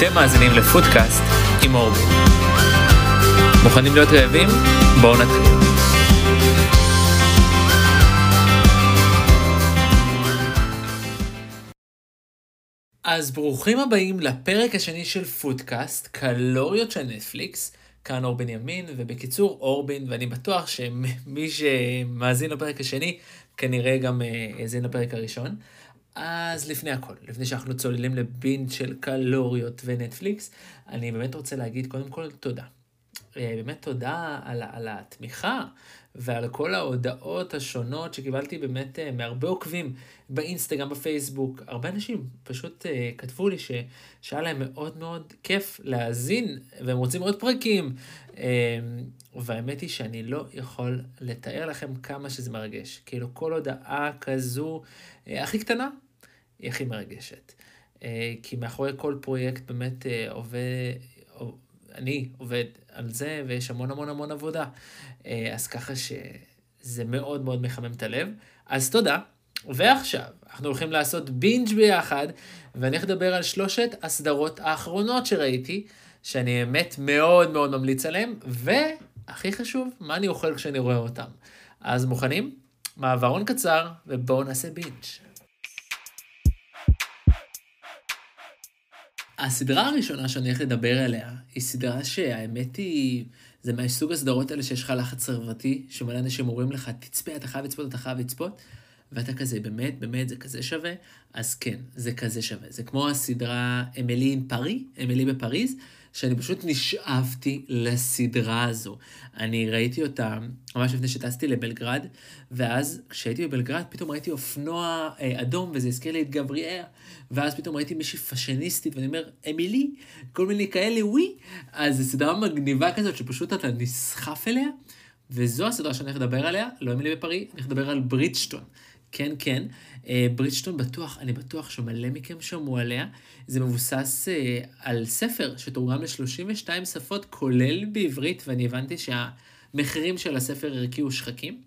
אתם מאזינים לפודקאסט עם אורבי. מוכנים להיות רעבים? בואו נתחיל. אז ברוכים הבאים לפרק השני של פודקאסט, קלוריות של נטפליקס. כאן אור בנימין, ובקיצור אורבין, ואני בטוח שמי שמאזין לפרק השני, כנראה גם אה, האזין לפרק הראשון. אז לפני הכל, לפני שאנחנו צוללים לבינד של קלוריות ונטפליקס, אני באמת רוצה להגיד קודם כל תודה. אה, באמת תודה על, על התמיכה ועל כל ההודעות השונות שקיבלתי באמת אה, מהרבה עוקבים באינסטגרם, בפייסבוק. הרבה אנשים פשוט uh, כתבו לי שהיה להם מאוד מאוד כיף להאזין והם רוצים עוד פרקים. Uh, והאמת היא שאני לא יכול לתאר לכם כמה שזה מרגש. כאילו כל הודעה כזו, uh, הכי קטנה, היא הכי מרגשת. כי מאחורי כל פרויקט באמת עובד... אני עובד על זה, ויש המון המון המון עבודה. אה, אז ככה שזה מאוד מאוד מחמם את הלב. אז תודה. ועכשיו, אנחנו הולכים לעשות בינג' ביחד, ואני הולך לדבר על שלושת הסדרות האחרונות שראיתי, שאני באמת מאוד מאוד ממליץ עליהן, והכי חשוב, מה אני אוכל כשאני רואה אותם. אז מוכנים? מעברון קצר, ובואו נעשה בינג'. הסדרה הראשונה שאני הולך לדבר עליה, היא סדרה שהאמת היא, זה מהסוג הסדרות האלה שיש לך לחץ סרבתי, שמלא אנשים אומרים לך, תצפה, אתה חייב לצפות, אתה חייב לצפות, ואתה כזה, באמת, באמת, זה כזה שווה? אז כן, זה כזה שווה. זה כמו הסדרה אמילי אין פארי, אמילי בפריז, שאני פשוט נשאבתי לסדרה הזו. אני ראיתי אותה ממש לפני שטסתי לבלגרד, ואז כשהייתי בבלגרד פתאום ראיתי אופנוע אה, אדום, וזה הזכיר לי את גבריאל, ואז פתאום ראיתי מישהי פאשיניסטית, ואני אומר, אמילי, כל מיני כאלה, ווי. אז זו סדרה מגניבה כזאת, שפשוט אתה נסחף אליה, וזו הסדרה שאני הולך לדבר עליה, לא אמילי בפרי, אני הולך לדבר על ברידג'טון. כן, כן. אה, ברידג'טון בטוח, אני בטוח שמלא מכם שמעו עליה. זה מבוסס אה, על ספר שתורגם ל-32 שפות, כולל בעברית, ואני הבנתי שהמחירים של הספר הרקיעו שחקים.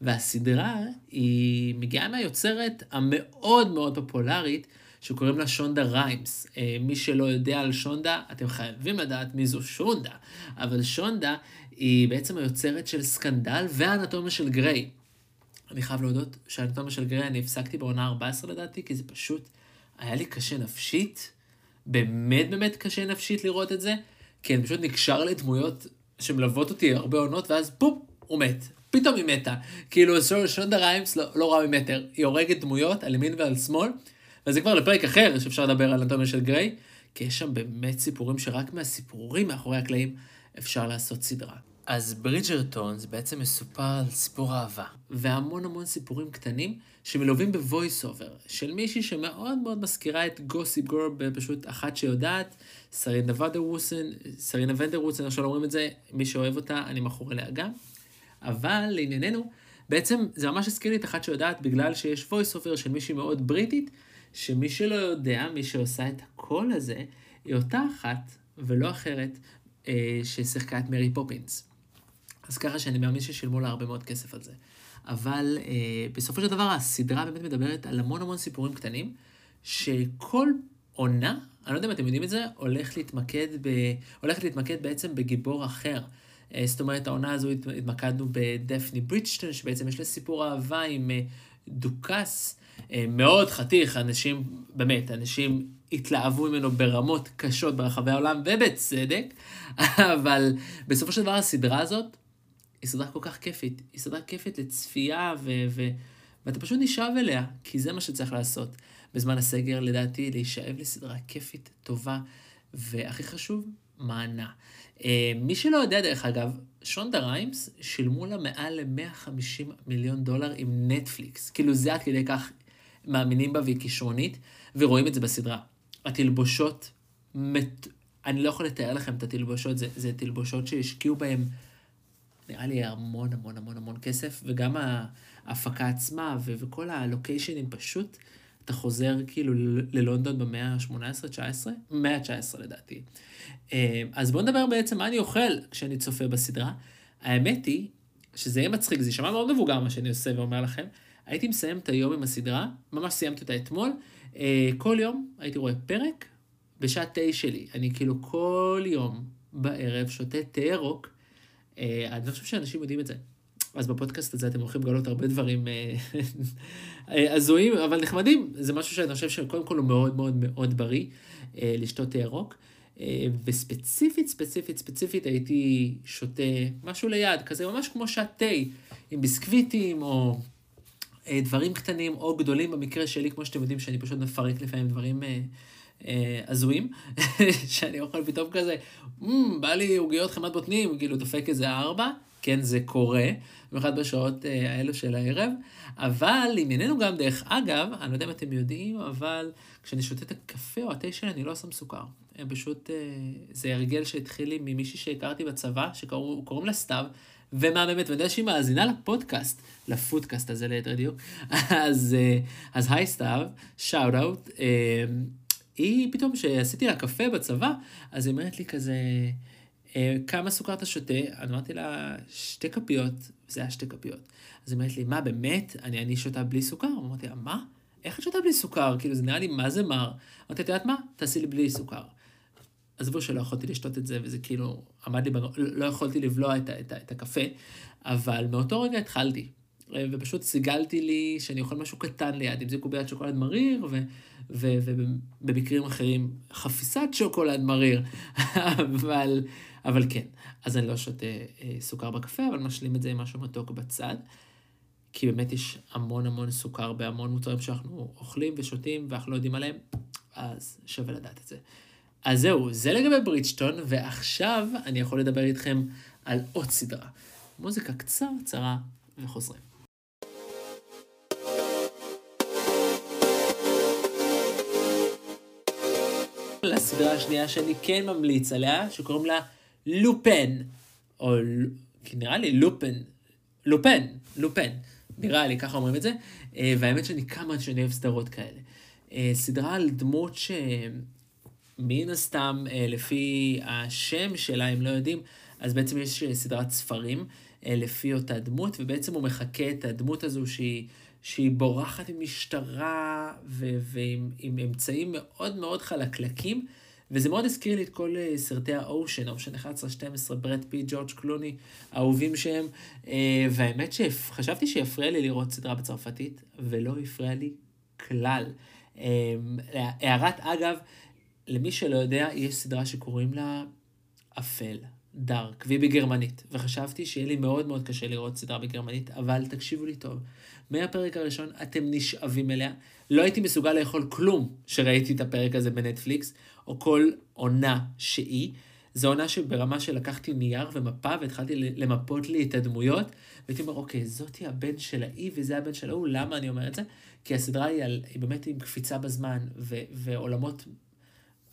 והסדרה היא מגיעה מהיוצרת המאוד מאוד פופולרית, שקוראים לה שונדה ריימס. אה, מי שלא יודע על שונדה, אתם חייבים לדעת מי זו שונדה. אבל שונדה היא בעצם היוצרת של סקנדל והאנטומיה של גריי. אני חייב להודות שהאנטומיה של גריי, אני הפסקתי בעונה 14 לדעתי, כי זה פשוט היה לי קשה נפשית, באמת באמת קשה נפשית לראות את זה, כי אני פשוט נקשר לדמויות שמלוות אותי הרבה עונות, ואז בום, הוא מת. פתאום היא מתה. כאילו, שונדה ריימס לא, לא רואה ממטר, היא הורגת דמויות על ימין ועל שמאל, וזה כבר לפרק אחר שאפשר לדבר על אנטומיה של גריי, כי יש שם באמת סיפורים שרק מהסיפורים מאחורי הקלעים אפשר לעשות סדרה. אז ברידג'רטון זה בעצם מסופר על סיפור אהבה, והמון המון סיפורים קטנים שמלווים ב voice over, של מישהי שמאוד מאוד מזכירה את Gossip Girl בפשוט אחת שיודעת, סרינה ונדרוסן, סרינה ונדרוסן, עכשיו אומרים את זה, מי שאוהב אותה, אני מכור אליה גם. אבל לענייננו, בעצם זה ממש הזכיר לי את אחת שיודעת בגלל שיש voice over של מישהי מאוד בריטית, שמי שלא יודע, מי שעושה את הקול הזה, היא אותה אחת ולא אחרת אה, ששיחקה את מרי פופינס. אז ככה שאני מאמין ששילמו לה הרבה מאוד כסף על זה. אבל אה, בסופו של דבר הסדרה באמת מדברת על המון המון סיפורים קטנים, שכל עונה, אני לא יודע אם אתם יודעים את זה, הולך להתמקד ב... הולכת להתמקד בעצם בגיבור אחר. אה, זאת אומרת, העונה הזו התמקדנו בדפני ברידג'טון, שבעצם יש לה סיפור אהבה עם אה, דוכס, אה, מאוד חתיך, אנשים, באמת, אנשים התלהבו ממנו ברמות קשות ברחבי העולם, ובצדק, אבל בסופו של דבר הסדרה הזאת היא סדרה כל כך כיפית. היא סדרה כיפית לצפייה, ו- ו- ואתה פשוט נשאב אליה, כי זה מה שצריך לעשות. בזמן הסגר, לדעתי, להישאב לסדרה כיפית, טובה, והכי חשוב, מענה. Uh, מי שלא יודע, דרך אגב, שונדה ריימס שילמו לה מעל ל-150 מיליון דולר עם נטפליקס. כאילו זה עד כדי כך מאמינים בה והיא כישרונית, ורואים את זה בסדרה. התלבושות, מת... אני לא יכול לתאר לכם את התלבושות, זה, זה תלבושות שהשקיעו בהם נראה לי המון המון המון המון כסף, וגם ההפקה עצמה ו- וכל הלוקיישנים פשוט, אתה חוזר כאילו ללונדון במאה ה-18-19, מאה ה-19 לדעתי. אה, אז בואו נדבר בעצם מה אני אוכל כשאני צופה בסדרה. האמת היא שזה יהיה מצחיק, זה יישמע מאוד מבוגר מה שאני עושה ואומר לכם. הייתי מסיים את היום עם הסדרה, ממש סיימתי אותה אתמול. אה, כל יום הייתי רואה פרק בשעת תה שלי, אני כאילו כל יום בערב שותה תה ירוק, אני לא חושב שאנשים יודעים את זה. אז בפודקאסט הזה אתם הולכים לגלות הרבה דברים אה, אה, הזויים, אבל נחמדים. זה משהו שאני חושב שקודם כל הוא מאוד מאוד מאוד בריא, אה, לשתות ירוק. וספציפית, ספציפית, ספציפית הייתי שותה משהו ליד, כזה ממש כמו שעת תה, עם ביסקוויטים או דברים קטנים או גדולים, במקרה שלי, כמו שאתם יודעים, שאני פשוט מפרק לפעמים דברים הזויים, שאני אוכל פתאום כזה, mm, בא לי עוגיות חמת בוטנים, כאילו דופק איזה ארבע, כן, זה קורה, במיוחד בשעות אה, האלו של הערב, אבל ענייננו גם, דרך אגב, אני לא יודע אם אתם יודעים, אבל כשאני שותה את הקפה או התה שלי, אני לא שם סוכר. פשוט, אה, זה הרגל שהתחיל לי ממישהי שהכרתי בצבא, שקוראים לה סתיו, ומהממת, ואני יודע שהיא מאזינה לפודקאסט, לפודקאסט הזה ליתר דיוק, אה, אז היי סתיו, שאוט אאוט, היא פתאום, כשעשיתי לה קפה בצבא, אז היא אומרת לי כזה, אה, כמה סוכר אתה שותה? אני אמרתי לה, שתי כפיות, זה היה שתי כפיות. אז היא אומרת לי, מה, באמת? אני, אני שותה בלי סוכר? אמרתי לה, מה? איך את שותה בלי סוכר? כאילו, זה נראה לי, מה זה מר? אמרתי, את יודעת מה? תעשי לי בלי סוכר. עזבו שלא יכולתי לשתות את זה, וזה כאילו, עמד לי, בנ... לא יכולתי לבלוע את, את, את הקפה, אבל מאותו רגע התחלתי. ופשוט סיגלתי לי שאני אוכל משהו קטן ליד, אם זה קוביית שוקולד מריר, ובמקרים אחרים חפיסת שוקולד מריר, אבל, אבל כן. אז אני לא שותה אה, סוכר בקפה, אבל משלים את זה עם משהו מתוק בצד. כי באמת יש המון המון סוכר בהמון מוצרים שאנחנו אוכלים ושותים ואנחנו לא יודעים עליהם, אז שווה לדעת את זה. אז זהו, זה לגבי ברידג'טון, ועכשיו אני יכול לדבר איתכם על עוד סדרה. מוזיקה קצרצרה וחוזרים. לסדרה השנייה שאני כן ממליץ עליה, שקוראים לה לופן, או נראה לי לופן, לופן, לופן, נראה לי, ככה אומרים את זה, אה, והאמת שאני כמה שאני אוהב סדרות כאלה. אה, סדרה על דמות שמן הסתם, אה, לפי השם שלה, אם לא יודעים, אז בעצם יש סדרת ספרים לפי אותה דמות, ובעצם הוא מחקה את הדמות הזו שהיא... שהיא בורחת עם משטרה ו- ועם אמצעים מאוד מאוד חלקלקים, וזה מאוד הזכיר לי את כל uh, סרטי האושן, אושן 11-12, ברד פי, ג'ורג' קלוני, אהובים שהם, uh, והאמת שחשבתי שיפריע לי לראות סדרה בצרפתית, ולא הפריע לי כלל. Uh, הערת אגב, למי שלא יודע, יש סדרה שקוראים לה אפל. דארק, והיא בגרמנית, וחשבתי שיהיה לי מאוד מאוד קשה לראות סדרה בגרמנית, אבל תקשיבו לי טוב. מהפרק הראשון אתם נשאבים אליה. לא הייתי מסוגל לאכול כלום שראיתי את הפרק הזה בנטפליקס, או כל עונה שהיא. זו עונה שברמה שלקחתי נייר ומפה והתחלתי למפות לי את הדמויות, והייתי אומר, אוקיי, זאתי הבן של האי וזה הבן של ההוא, למה אני אומר את זה? כי הסדרה היא, על, היא באמת עם קפיצה בזמן ו, ועולמות,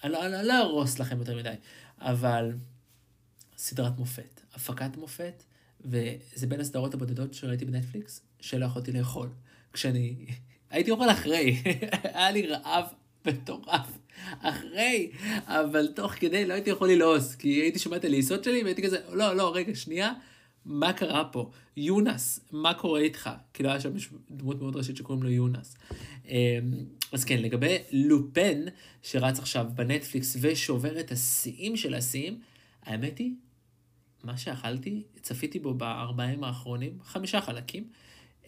אני לא, לא, לא לכם יותר מדי, אבל סדרת מופת, הפקת מופת, וזה בין הסדרות הבודדות שראיתי בנטפליקס, שלא יכולתי לאכול. כשאני... הייתי אוכל אחרי, היה לי רעב מטורף. אחרי, אבל תוך כדי לא הייתי יכול ללעוס, כי הייתי שומע את הלעיסות שלי והייתי כזה, לא, לא, רגע, שנייה, מה קרה פה? יונס, מה קורה איתך? כי לא היה שם דמות מאוד ראשית שקוראים לו יונס. אמ, אז כן, לגבי לופן, שרץ עכשיו בנטפליקס ושובר את השיאים של השיאים, האמת היא, מה שאכלתי, צפיתי בו ביומיים האחרונים, חמישה חלקים,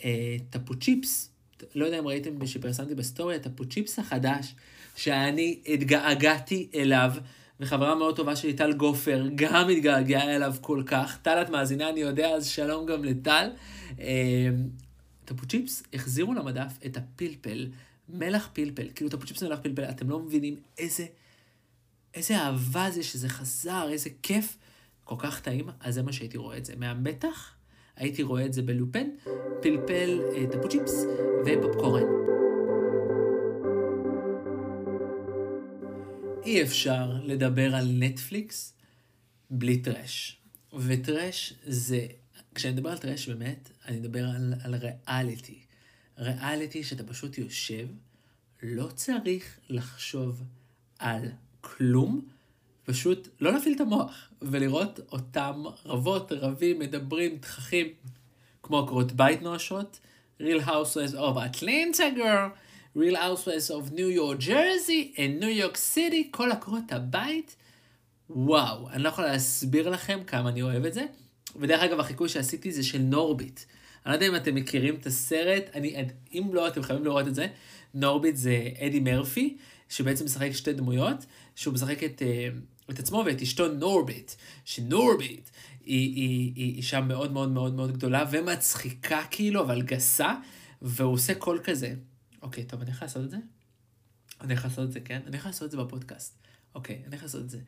אה, תפוצ'יפס, לא יודע אם ראיתם שפרסמתי בסטורי, התפוצ'יפס החדש, שאני התגעגעתי אליו, וחברה מאוד טובה שלי, טל גופר, גם התגעגעה אליו כל כך. טל, את מאזינה, אני יודע, אז שלום גם לטל. אה, טפוצ'יפס החזירו למדף את הפלפל, מלח פלפל, כאילו טפוצ'יפס מלח פלפל, אתם לא מבינים איזה, איזה אהבה זה שזה חזר, איזה כיף. כל כך טעים, אז זה מה שהייתי רואה את זה. מהמתח, הייתי רואה את זה בלופן, פלפל אה, טפוצ'יפס ופופקורן. אי אפשר לדבר על נטפליקס בלי trash. ו trash זה, כשאני מדבר על trash באמת, אני מדבר על, על ריאליטי. ריאליטי שאתה פשוט יושב, לא צריך לחשוב על כלום, פשוט לא להפעיל את המוח, ולראות אותם רבות, רבים, מדברים, תככים, כמו עקרות בית נואשות, real housewives of Atlanta girl, Real Housewives of New York Jersey and New York City, כל עקרות הבית. וואו, אני לא יכול להסביר לכם כמה אני אוהב את זה. ודרך אגב, החיקוי שעשיתי זה של נורביט. אני לא יודע אם אתם מכירים את הסרט, אני, אם לא, אתם חייבים לראות את זה. נורביט זה אדי מרפי, שבעצם משחק שתי דמויות, שהוא משחק את, אה, את עצמו ואת אשתו נורביט, שנורביט היא, היא, היא אישה מאוד מאוד מאוד מאוד גדולה ומצחיקה כאילו, אבל גסה, והוא עושה קול כזה. אוקיי, טוב, אני יכול לעשות את זה? אני יכול לעשות את זה, כן? אני יכול לעשות את זה בפודקאסט. אוקיי, אני יכול לעשות את זה.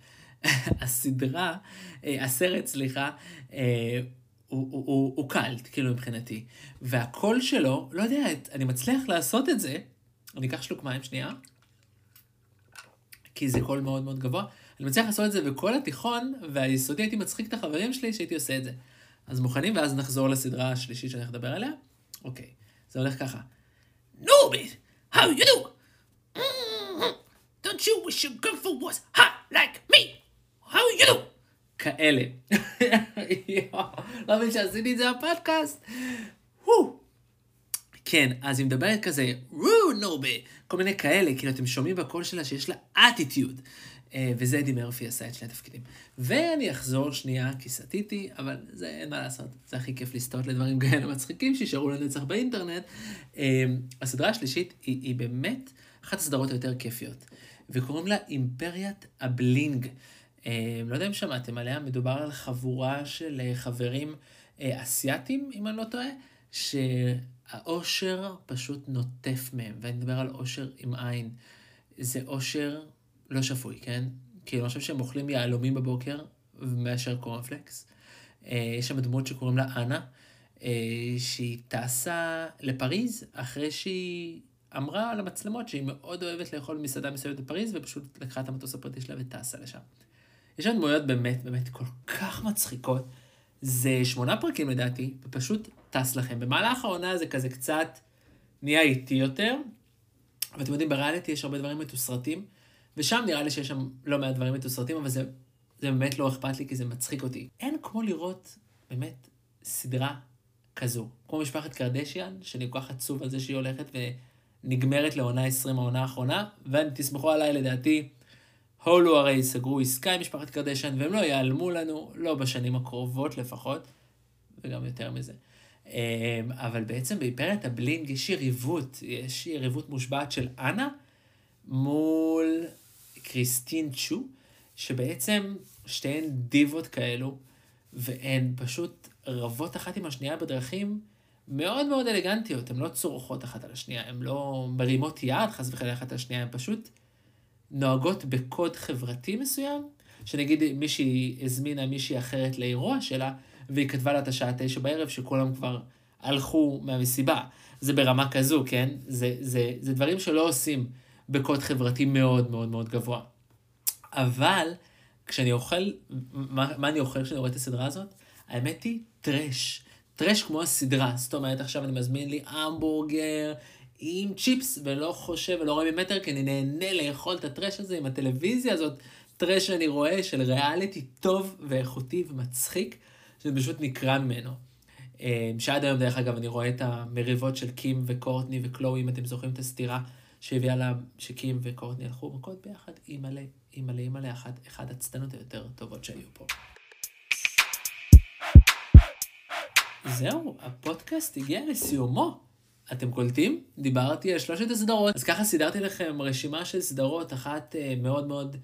הסדרה, אה, הסרט, סליחה, אה, הוא, הוא, הוא, הוא קלט, כאילו, מבחינתי. והקול שלו, לא יודע, אני מצליח לעשות את זה. אני אקח שלוק מים שנייה. כי זה קול מאוד מאוד גבוה. אני מצליח לעשות את זה בכל התיכון, והיסודי הייתי מצחיק את החברים שלי שהייתי עושה את זה. אז מוכנים, ואז נחזור לסדרה השלישית שאני הולך לדבר עליה? אוקיי, זה הולך ככה. נורביט, how you do? Don't you wish your girlfriend was hot like me? How you do? כאלה. לא מבין שעשיתי את זה בפודקאסט. כן, אז היא מדברת כזה, רו נורבי, כל מיני כאלה, כאילו אתם שומעים בקול שלה שיש לה אטיטיוד. אה, וזה אדי מרפי עשה את שני התפקידים. ואני אחזור שנייה, כי סטיתי, אבל זה אין מה לעשות, זה הכי כיף לסטות לדברים כאלה מצחיקים שישארו לנצח באינטרנט. אה, הסדרה השלישית היא, היא באמת אחת הסדרות היותר כיפיות, וקוראים לה אימפריית הבלינג. אה, לא יודע אם שמעתם עליה, מדובר על חבורה של חברים אסייתים, אם אני לא טועה, שהאושר פשוט נוטף מהם, ואני מדבר על אושר עם עין. זה אושר לא שפוי, כן? כאילו, אני חושב שהם אוכלים יהלומים בבוקר מאשר קורנפלקס. אה, יש שם דמות שקוראים לה אנה, אה, שהיא טסה לפריז אחרי שהיא אמרה למצלמות שהיא מאוד אוהבת לאכול מסעדה מסוימת בפריז, ופשוט לקחה את המטוס הפרטי שלה וטסה לשם. יש שם דמויות באמת באמת כל כך מצחיקות. זה שמונה פרקים לדעתי, ופשוט טס לכם. במהלך העונה זה כזה קצת נהיה איטי יותר, ואתם יודעים, בריאליטי יש הרבה דברים מתוסרטים. ושם נראה לי שיש שם לא מעט דברים מתוסרטים, אבל זה, זה באמת לא אכפת לי, כי זה מצחיק אותי. אין כמו לראות באמת סדרה כזו. כמו משפחת קרדשיאן, שאני כל כך עצוב על זה שהיא הולכת ונגמרת לעונה 20 העונה האחרונה, ותסמכו עליי, לדעתי, הולו הרי סגרו עסקה עם משפחת קרדשיאן, והם לא ייעלמו לנו, לא בשנים הקרובות לפחות, וגם יותר מזה. אמ, אבל בעצם באימפריית הבלינג יש יריבות, יש יריבות מושבעת של אנה מול קריסטין צ'ו, שבעצם שתיהן דיבות כאלו, והן פשוט רבות אחת עם השנייה בדרכים מאוד מאוד אלגנטיות, הן לא צורחות אחת על השנייה, הן לא מרימות יד חס וחלילה אחת על השנייה, הן פשוט נוהגות בקוד חברתי מסוים, שנגיד מישהי הזמינה מישהי אחרת לאירוע שלה, והיא כתבה לה את השעה תשע בערב, שכולם כבר הלכו מהמסיבה. זה ברמה כזו, כן? זה, זה, זה דברים שלא עושים בקוד חברתי מאוד מאוד מאוד גבוה. אבל כשאני אוכל, מה, מה אני אוכל כשאני רואה את הסדרה הזאת? האמת היא טרש. טרש כמו הסדרה. זאת אומרת, עכשיו אני מזמין לי המבורגר עם צ'יפס, ולא חושב ולא רואה ממטר, כי אני נהנה לאכול את הטרש הזה עם הטלוויזיה הזאת. טרש שאני רואה של ריאליטי טוב ואיכותי ומצחיק, שזה פשוט נקרע ממנו. אה, שעד היום, דרך אגב, אני רואה את המריבות של קים וקורטני וקלואי, אם אתם זוכרים את הסתירה שהביאה לה שקים וקורטני הלכו מכות ביחד, אימא'לה, אימא'לה, אימא'לה, אחת, אחת הצטנות היותר טובות שהיו פה. זהו, הפודקאסט הגיע לסיומו. אתם קולטים? דיברתי על שלושת הסדרות. אז ככה סידרתי לכם רשימה של סדרות, אחת אה, מאוד מאוד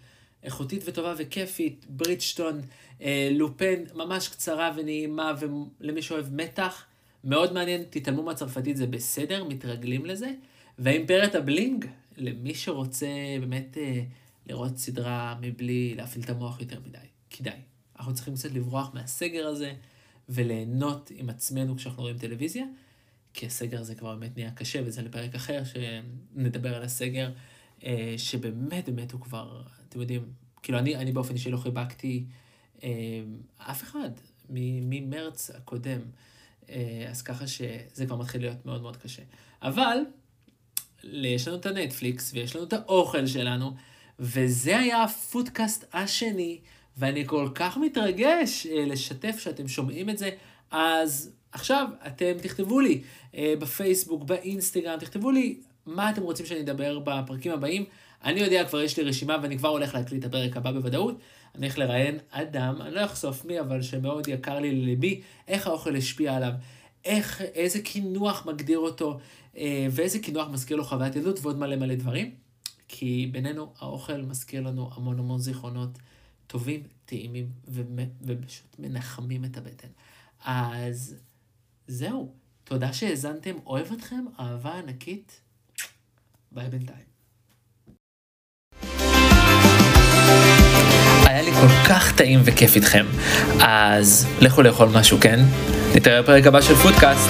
איכותית וטובה וכיפית, ברידג'טון, אה, לופן, ממש קצרה ונעימה, ולמי שאוהב מתח, מאוד מעניין, תתעלמו מהצרפתית, זה בסדר, מתרגלים לזה. ואימפריית הבלינג, למי שרוצה באמת אה, לראות סדרה מבלי להפעיל את המוח יותר מדי, כדאי. אנחנו צריכים קצת לברוח מהסגר הזה וליהנות עם עצמנו כשאנחנו רואים טלוויזיה, כי הסגר הזה כבר באמת נהיה קשה, וזה לפרק אחר שנדבר על הסגר, שבאמת באמת הוא כבר, אתם יודעים, כאילו אני, אני באופן אישי לא חיבקתי אה, אף אחד ממרץ הקודם, אה, אז ככה שזה כבר מתחיל להיות מאוד מאוד קשה. אבל יש לנו את הנטפליקס ויש לנו את האוכל שלנו, וזה היה הפודקאסט השני, ואני כל כך מתרגש אה, לשתף שאתם שומעים את זה, אז עכשיו אתם תכתבו לי אה, בפייסבוק, באינסטגרם, תכתבו לי מה אתם רוצים שאני אדבר בפרקים הבאים? אני יודע, כבר יש לי רשימה ואני כבר הולך להקליט את הפרק הבא בוודאות. אני הולך לראיין אדם, אני לא אחשוף מי, אבל שמאוד יקר לי לליבי, איך האוכל השפיע עליו, איך, איזה קינוח מגדיר אותו, אה, ואיזה קינוח מזכיר לו חוויית ילדות ועוד מלא מלא דברים. כי בינינו האוכל מזכיר לנו המון המון זיכרונות טובים, טעימים, ופשוט מנחמים את הבטן. אז זהו, תודה שהאזנתם, אוהב אתכם, אהבה ענקית, ביי בינתיים. היה לי כל כך טעים וכיף איתכם, אז לכו לאכול משהו, כן? נתראה בפרק הבא של פודקאסט.